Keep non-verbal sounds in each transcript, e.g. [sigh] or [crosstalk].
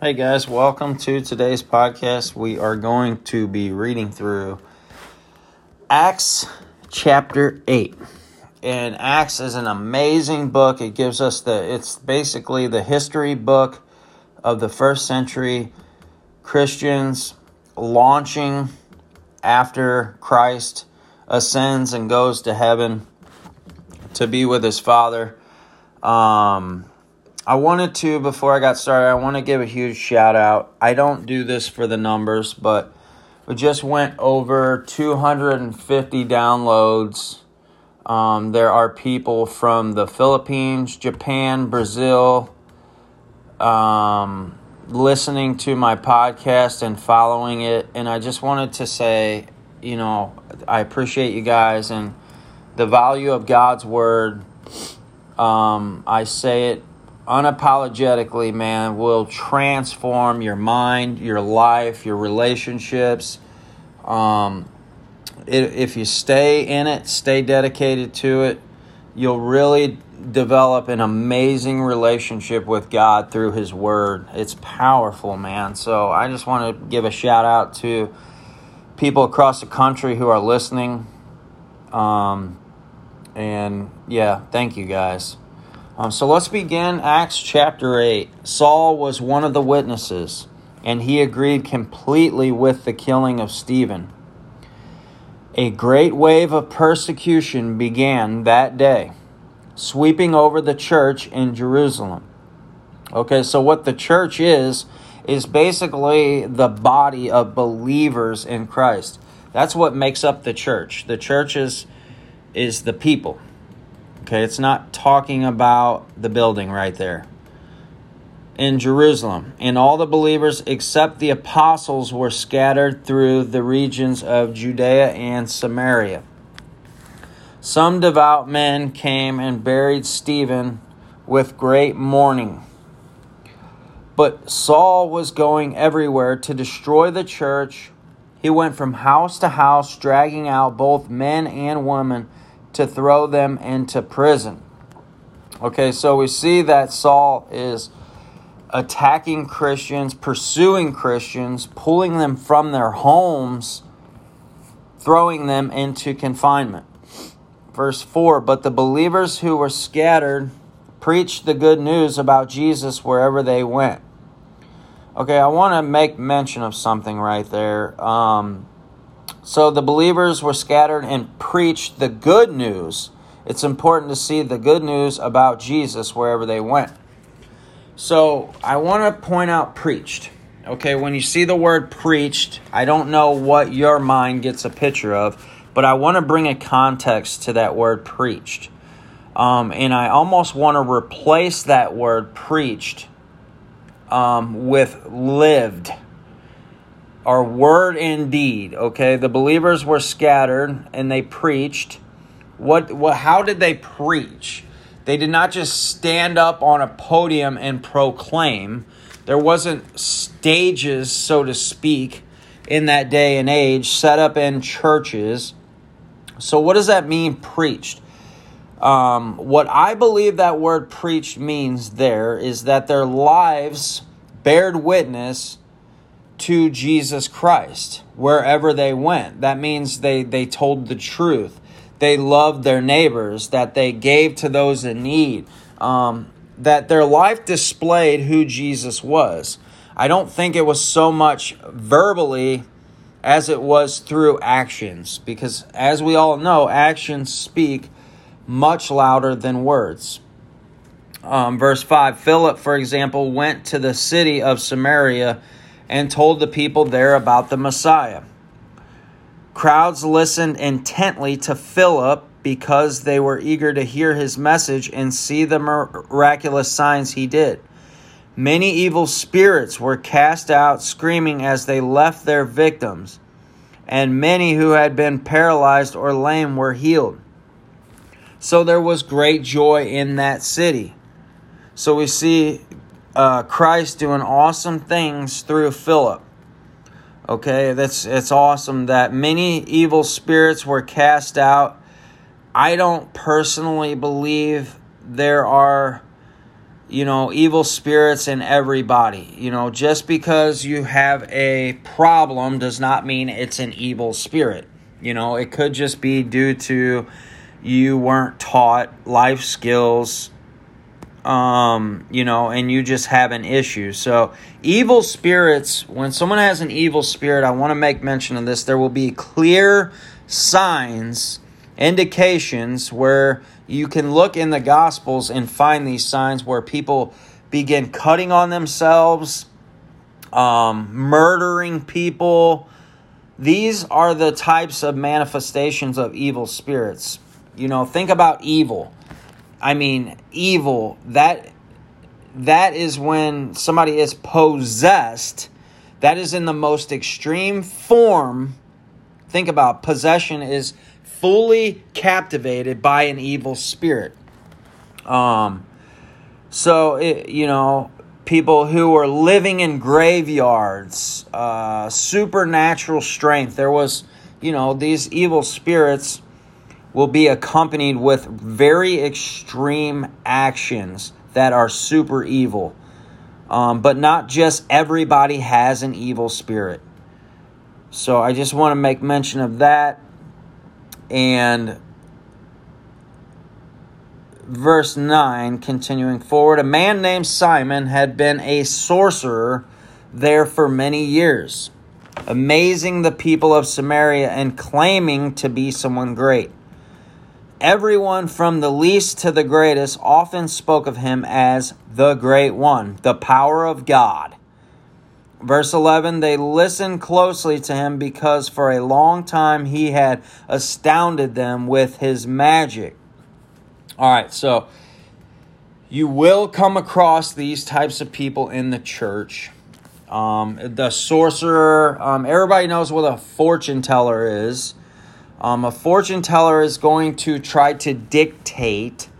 Hey guys, welcome to today's podcast. We are going to be reading through Acts chapter 8. And Acts is an amazing book. It gives us the it's basically the history book of the first century Christians launching after Christ ascends and goes to heaven to be with his father. Um I wanted to, before I got started, I want to give a huge shout out. I don't do this for the numbers, but we just went over 250 downloads. Um, there are people from the Philippines, Japan, Brazil, um, listening to my podcast and following it. And I just wanted to say, you know, I appreciate you guys and the value of God's word. Um, I say it unapologetically, man, will transform your mind, your life, your relationships. Um, it, if you stay in it, stay dedicated to it, you'll really develop an amazing relationship with God through His Word. It's powerful, man. So I just want to give a shout out to people across the country who are listening. Um, and yeah, thank you guys. Um, so let's begin Acts chapter 8. Saul was one of the witnesses, and he agreed completely with the killing of Stephen. A great wave of persecution began that day, sweeping over the church in Jerusalem. Okay, so what the church is, is basically the body of believers in Christ. That's what makes up the church. The church is, is the people. Okay, it's not talking about the building right there. In Jerusalem, and all the believers except the apostles were scattered through the regions of Judea and Samaria. Some devout men came and buried Stephen with great mourning. But Saul was going everywhere to destroy the church. He went from house to house, dragging out both men and women to throw them into prison. Okay, so we see that Saul is attacking Christians, pursuing Christians, pulling them from their homes, throwing them into confinement. Verse 4 But the believers who were scattered preached the good news about Jesus wherever they went. Okay, I want to make mention of something right there. Um, so the believers were scattered and preached the good news. It's important to see the good news about Jesus wherever they went. So I want to point out preached. Okay, when you see the word preached, I don't know what your mind gets a picture of, but I want to bring a context to that word preached. Um, and I almost want to replace that word preached um, with lived our word and deed. Okay, the believers were scattered and they preached. What? What? How did they preach? They did not just stand up on a podium and proclaim. There wasn't stages, so to speak, in that day and age set up in churches. So, what does that mean, preached? Um, what I believe that word preached means there is that their lives bared witness to Jesus Christ wherever they went. That means they, they told the truth. They loved their neighbors, that they gave to those in need, um, that their life displayed who Jesus was. I don't think it was so much verbally as it was through actions, because as we all know, actions speak much louder than words. Um, verse 5 Philip, for example, went to the city of Samaria and told the people there about the Messiah. Crowds listened intently to Philip because they were eager to hear his message and see the miraculous signs he did. Many evil spirits were cast out screaming as they left their victims, and many who had been paralyzed or lame were healed. So there was great joy in that city. So we see uh, Christ doing awesome things through Philip. Okay, that's it's awesome that many evil spirits were cast out. I don't personally believe there are you know, evil spirits in everybody. You know, just because you have a problem does not mean it's an evil spirit. You know, it could just be due to you weren't taught life skills, um, you know, and you just have an issue. So, evil spirits, when someone has an evil spirit, I want to make mention of this. There will be clear signs, indications where you can look in the Gospels and find these signs where people begin cutting on themselves, um, murdering people. These are the types of manifestations of evil spirits. You know, think about evil. I mean, evil, that that is when somebody is possessed. That is in the most extreme form. Think about possession is fully captivated by an evil spirit. Um, so, it, you know, people who are living in graveyards, uh, supernatural strength. There was, you know, these evil spirits will be accompanied with very extreme actions that are super evil. Um, but not just everybody has an evil spirit. So I just want to make mention of that. And verse 9, continuing forward, a man named Simon had been a sorcerer there for many years, amazing the people of Samaria and claiming to be someone great. Everyone from the least to the greatest often spoke of him as the Great One, the power of God. Verse 11 They listened closely to him because for a long time he had astounded them with his magic. All right, so you will come across these types of people in the church. Um, the sorcerer, um, everybody knows what a fortune teller is. Um, a fortune teller is going to try to dictate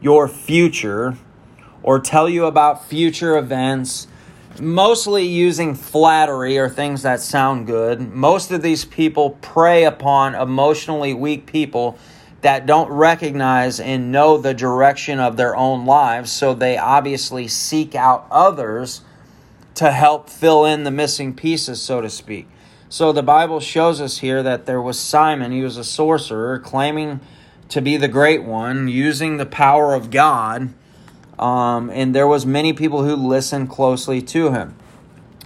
your future or tell you about future events mostly using flattery or things that sound good. Most of these people prey upon emotionally weak people that don't recognize and know the direction of their own lives, so they obviously seek out others to help fill in the missing pieces, so to speak. So the Bible shows us here that there was Simon, he was a sorcerer, claiming to be the great one, using the power of God um, and there was many people who listened closely to him.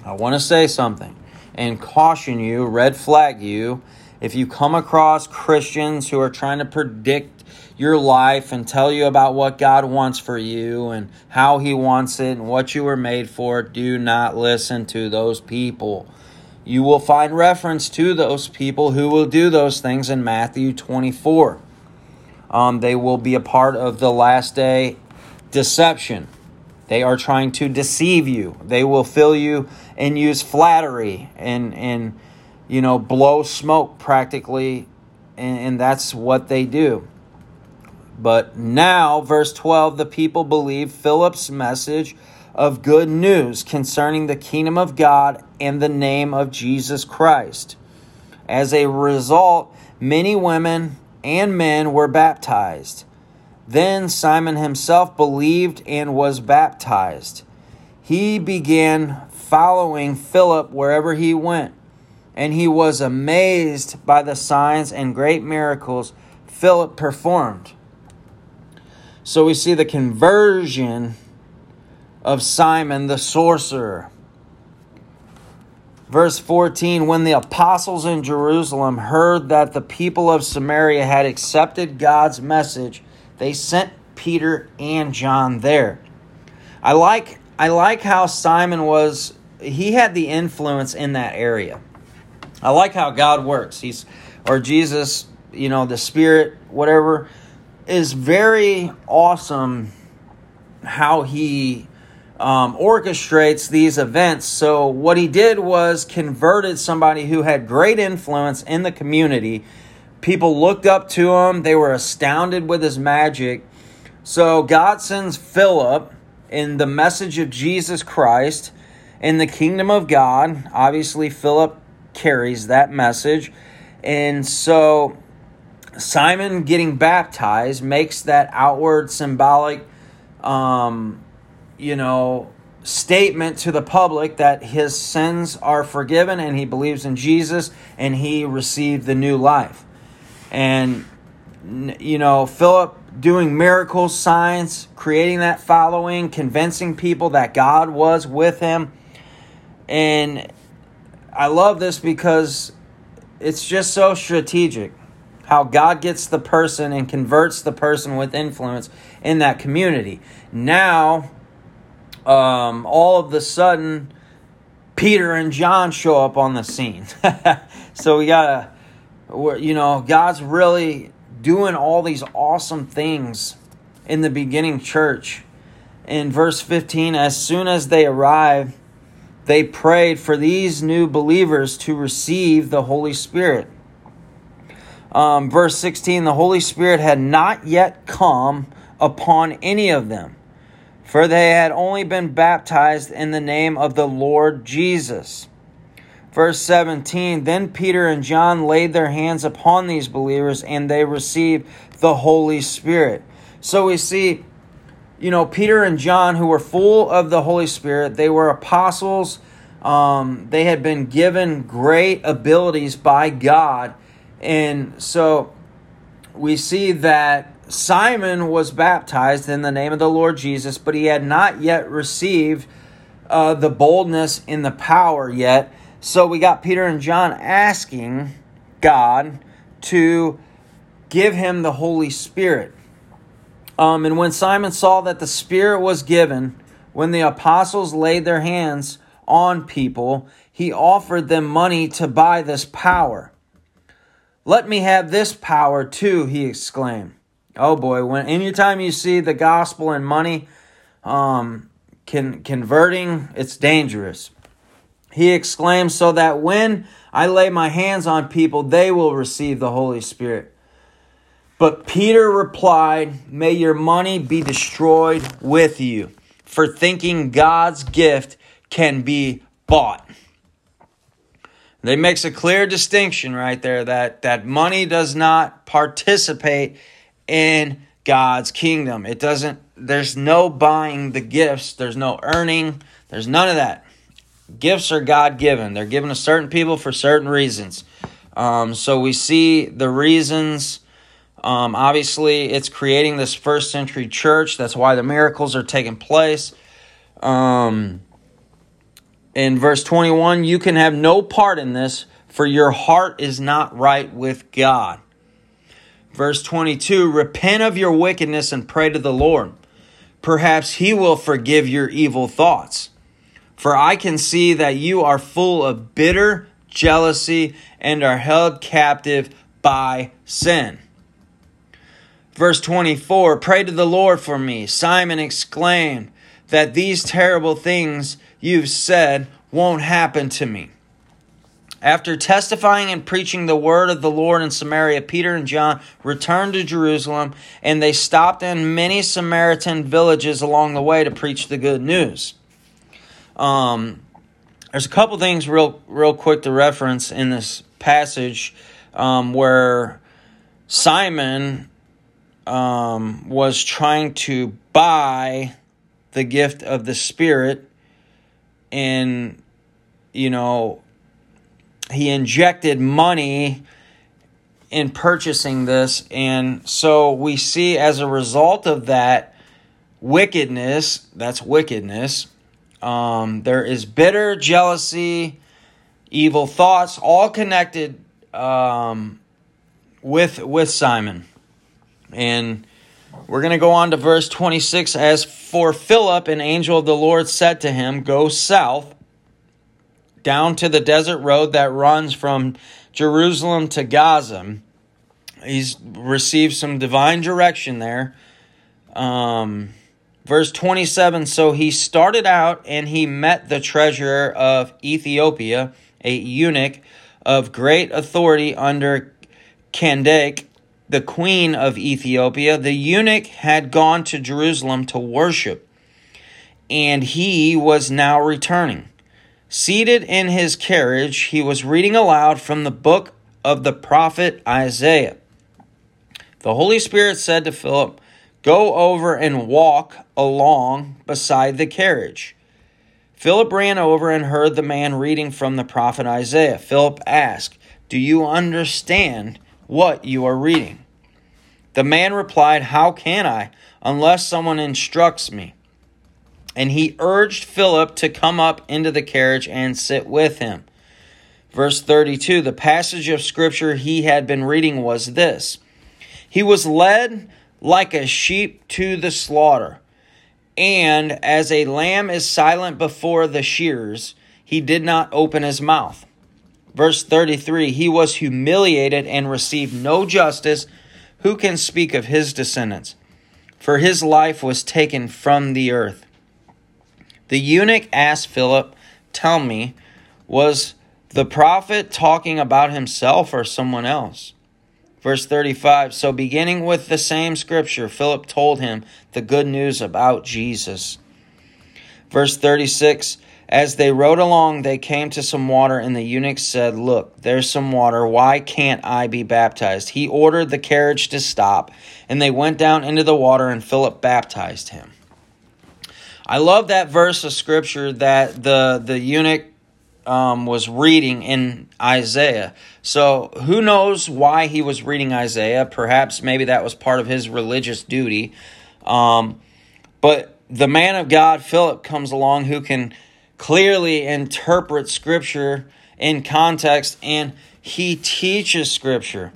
I want to say something and caution you, red flag you, if you come across Christians who are trying to predict your life and tell you about what God wants for you and how He wants it and what you were made for, do not listen to those people. You will find reference to those people who will do those things in Matthew 24. Um, they will be a part of the last day deception. They are trying to deceive you. They will fill you and use flattery and and you know blow smoke practically, and, and that's what they do. But now, verse 12, the people believe Philip's message of good news concerning the kingdom of God and the name of Jesus Christ. As a result, many women and men were baptized. Then Simon himself believed and was baptized. He began following Philip wherever he went, and he was amazed by the signs and great miracles Philip performed. So we see the conversion of Simon the sorcerer. Verse 14 When the apostles in Jerusalem heard that the people of Samaria had accepted God's message, they sent Peter and John there. I like I like how Simon was he had the influence in that area. I like how God works. He's or Jesus, you know, the spirit whatever is very awesome how he um, orchestrates these events. So, what he did was converted somebody who had great influence in the community People looked up to him, they were astounded with his magic. So God sends Philip in the message of Jesus Christ in the kingdom of God. Obviously, Philip carries that message. And so Simon getting baptized makes that outward symbolic um, you know, statement to the public that his sins are forgiven and he believes in Jesus and he received the new life. And, you know, Philip doing miracles, signs, creating that following, convincing people that God was with him. And I love this because it's just so strategic how God gets the person and converts the person with influence in that community. Now, um, all of the sudden, Peter and John show up on the scene. [laughs] so we gotta, you know, God's really doing all these awesome things in the beginning church. In verse 15, as soon as they arrived, they prayed for these new believers to receive the Holy Spirit. Um, verse 16, the Holy Spirit had not yet come upon any of them, for they had only been baptized in the name of the Lord Jesus. Verse 17 Then Peter and John laid their hands upon these believers and they received the Holy Spirit. So we see, you know, Peter and John, who were full of the Holy Spirit, they were apostles. Um, they had been given great abilities by God. And so we see that Simon was baptized in the name of the Lord Jesus, but he had not yet received uh, the boldness and the power yet. So we got Peter and John asking God to give him the Holy Spirit. Um, and when Simon saw that the Spirit was given, when the apostles laid their hands on people, he offered them money to buy this power. Let me have this power too, he exclaimed. Oh boy, when anytime you see the gospel and money um, can, converting, it's dangerous. He exclaims, so that when I lay my hands on people, they will receive the Holy Spirit. But Peter replied, May your money be destroyed with you for thinking God's gift can be bought. They makes a clear distinction right there that, that money does not participate in God's kingdom. It doesn't there's no buying the gifts, there's no earning, there's none of that gifts are God given. They're given to certain people for certain reasons. Um, so we see the reasons. Um, obviously, it's creating this first century church. That's why the miracles are taking place. Um, in verse 21, you can have no part in this, for your heart is not right with God. Verse 22 Repent of your wickedness and pray to the Lord. Perhaps he will forgive your evil thoughts. For I can see that you are full of bitter jealousy and are held captive by sin. Verse 24 Pray to the Lord for me. Simon exclaimed that these terrible things you've said won't happen to me. After testifying and preaching the word of the Lord in Samaria, Peter and John returned to Jerusalem, and they stopped in many Samaritan villages along the way to preach the good news. Um, there's a couple things real real quick to reference in this passage um, where Simon um, was trying to buy the gift of the Spirit, and you know he injected money in purchasing this, and so we see as a result of that wickedness. That's wickedness um, there is bitter, jealousy, evil thoughts, all connected um, with with Simon. And we're going to go on to verse 26. As for Philip, an angel of the Lord said to him, Go south down to the desert road that runs from Jerusalem to Gaza. He's received some divine direction there. Um, Verse 27 So he started out and he met the treasurer of Ethiopia, a eunuch of great authority under Candace, the queen of Ethiopia. The eunuch had gone to Jerusalem to worship, and he was now returning. Seated in his carriage, he was reading aloud from the book of the prophet Isaiah. The Holy Spirit said to Philip, Go over and walk along beside the carriage. Philip ran over and heard the man reading from the prophet Isaiah. Philip asked, Do you understand what you are reading? The man replied, How can I, unless someone instructs me? And he urged Philip to come up into the carriage and sit with him. Verse 32 The passage of scripture he had been reading was this He was led like a sheep to the slaughter and as a lamb is silent before the shears, he did not open his mouth. Verse 33 He was humiliated and received no justice. Who can speak of his descendants? For his life was taken from the earth. The eunuch asked Philip, Tell me, was the prophet talking about himself or someone else? Verse 35 So, beginning with the same scripture, Philip told him the good news about Jesus. Verse 36 As they rode along, they came to some water, and the eunuch said, Look, there's some water. Why can't I be baptized? He ordered the carriage to stop, and they went down into the water, and Philip baptized him. I love that verse of scripture that the, the eunuch um, was reading in Isaiah. So who knows why he was reading Isaiah? Perhaps maybe that was part of his religious duty. Um, but the man of God, Philip, comes along who can clearly interpret Scripture in context, and he teaches Scripture.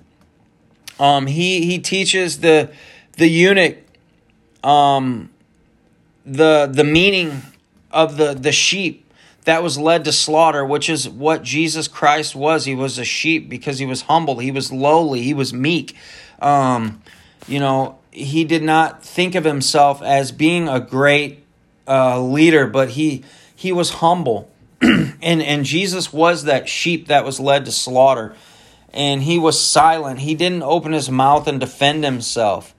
Um, he he teaches the the eunuch um, the the meaning of the the sheep that was led to slaughter, which is what Jesus Christ was. He was a sheep because he was humble, he was lowly, he was meek. Um, you know, he did not think of himself as being a great uh, leader, but he he was humble, [clears throat] and and Jesus was that sheep that was led to slaughter, and he was silent. He didn't open his mouth and defend himself.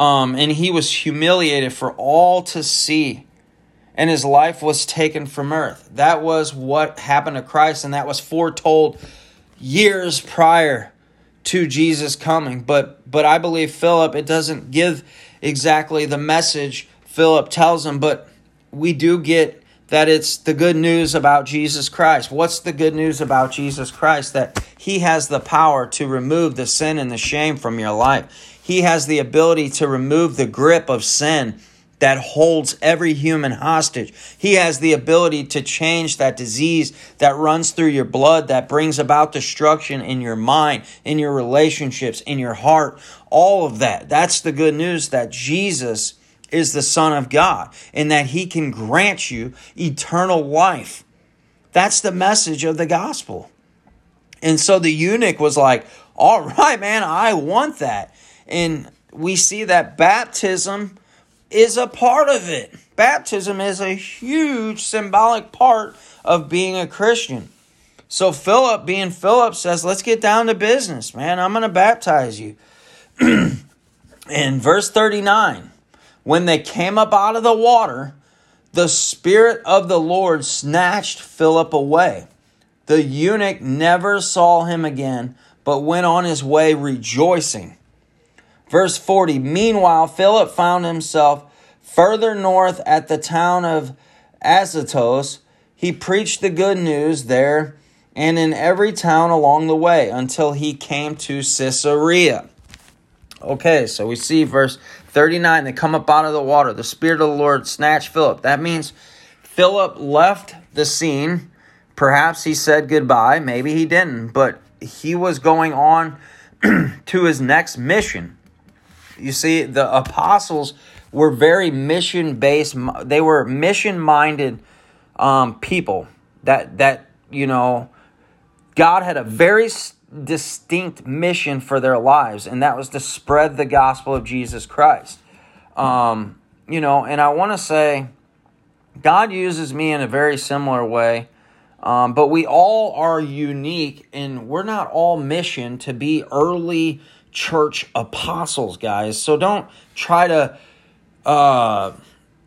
Um, and he was humiliated for all to see and his life was taken from earth. That was what happened to Christ, and that was foretold years prior to Jesus coming. But but I believe Philip, it doesn't give exactly the message Philip tells him, but we do get that it's the good news about Jesus Christ. What's the good news about Jesus Christ? That he has the power to remove the sin and the shame from your life. He has the ability to remove the grip of sin that holds every human hostage. He has the ability to change that disease that runs through your blood, that brings about destruction in your mind, in your relationships, in your heart. All of that. That's the good news that Jesus is the Son of God and that He can grant you eternal life. That's the message of the gospel. And so the eunuch was like, All right, man, I want that. And we see that baptism is a part of it. Baptism is a huge symbolic part of being a Christian. So Philip, being Philip, says, Let's get down to business, man. I'm going to baptize you. [clears throat] In verse 39, when they came up out of the water, the Spirit of the Lord snatched Philip away. The eunuch never saw him again, but went on his way rejoicing. Verse 40 Meanwhile, Philip found himself further north at the town of Azotus. He preached the good news there and in every town along the way until he came to Caesarea. Okay, so we see verse 39 they come up out of the water. The Spirit of the Lord snatched Philip. That means Philip left the scene. Perhaps he said goodbye. Maybe he didn't, but he was going on [clears throat] to his next mission. You see, the apostles were very mission based. They were mission minded um, people. That that you know, God had a very distinct mission for their lives, and that was to spread the gospel of Jesus Christ. Um, you know, and I want to say, God uses me in a very similar way. Um, but we all are unique, and we're not all mission to be early church apostles, guys. So don't try to, uh,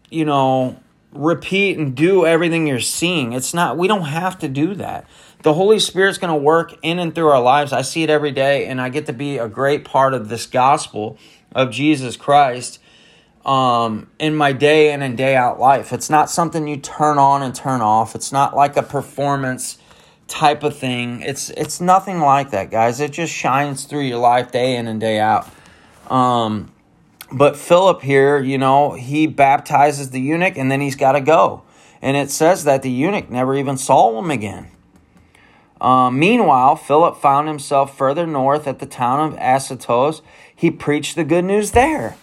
you know, repeat and do everything you're seeing. It's not, we don't have to do that. The Holy Spirit's going to work in and through our lives. I see it every day, and I get to be a great part of this gospel of Jesus Christ um, in my day in and day out life. It's not something you turn on and turn off. It's not like a performance type of thing. It's it's nothing like that, guys. It just shines through your life day in and day out. Um, but Philip here, you know, he baptizes the eunuch and then he's got to go. And it says that the eunuch never even saw him again. Uh, meanwhile, Philip found himself further north at the town of Azotus. He preached the good news there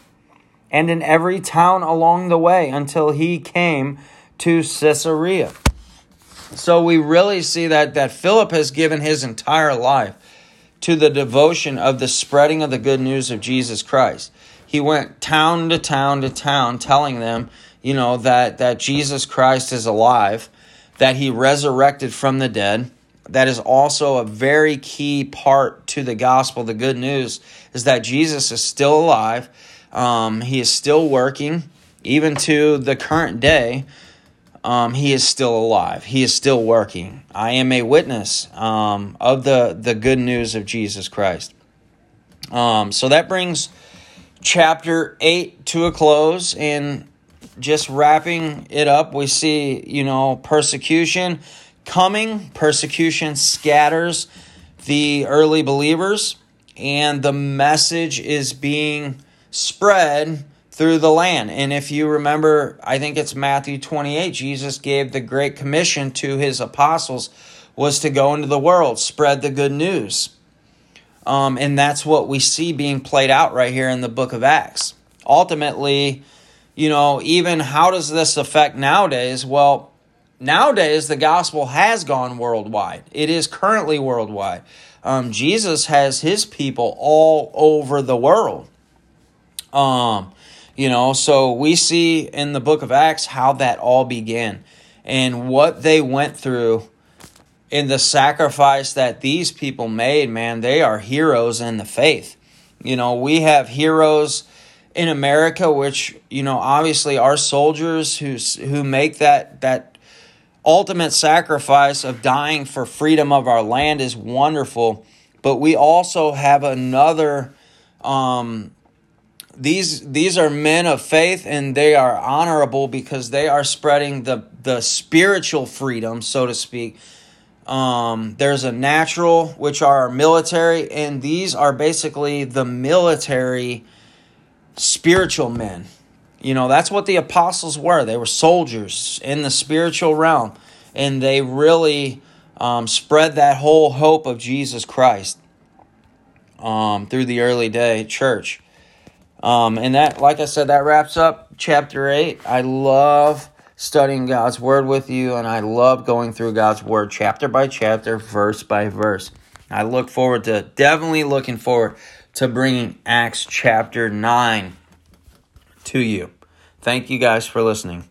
and in every town along the way until he came to Caesarea. So we really see that, that Philip has given his entire life to the devotion of the spreading of the good news of Jesus Christ. He went town to town to town telling them, you know, that, that Jesus Christ is alive, that he resurrected from the dead. That is also a very key part to the gospel. The good news is that Jesus is still alive um, he is still working, even to the current day. Um, he is still alive. He is still working. I am a witness um, of the, the good news of Jesus Christ. Um, so that brings chapter 8 to a close. And just wrapping it up, we see, you know, persecution coming, persecution scatters the early believers, and the message is being spread through the land. And if you remember, I think it's Matthew 28, Jesus gave the great commission to his apostles was to go into the world, spread the good news. Um, and that's what we see being played out right here in the book of Acts. Ultimately, you know, even how does this affect nowadays? Well, nowadays the gospel has gone worldwide. It is currently worldwide. Um, Jesus has his people all over the world. Um, you know, so we see in the book of Acts how that all began and what they went through in the sacrifice that these people made, man, they are heroes in the faith. You know, we have heroes in America, which, you know, obviously our soldiers who who make that that ultimate sacrifice of dying for freedom of our land is wonderful. But we also have another um, these these are men of faith and they are honorable because they are spreading the the spiritual freedom so to speak. Um, there's a natural which are military and these are basically the military spiritual men. You know that's what the apostles were. They were soldiers in the spiritual realm and they really um, spread that whole hope of jesus christ um, through the early day church um, and that, like I said, that wraps up chapter 8. I love studying God's Word with you, and I love going through God's Word chapter by chapter, verse by verse. I look forward to, definitely looking forward to bringing Acts chapter 9 to you. Thank you guys for listening.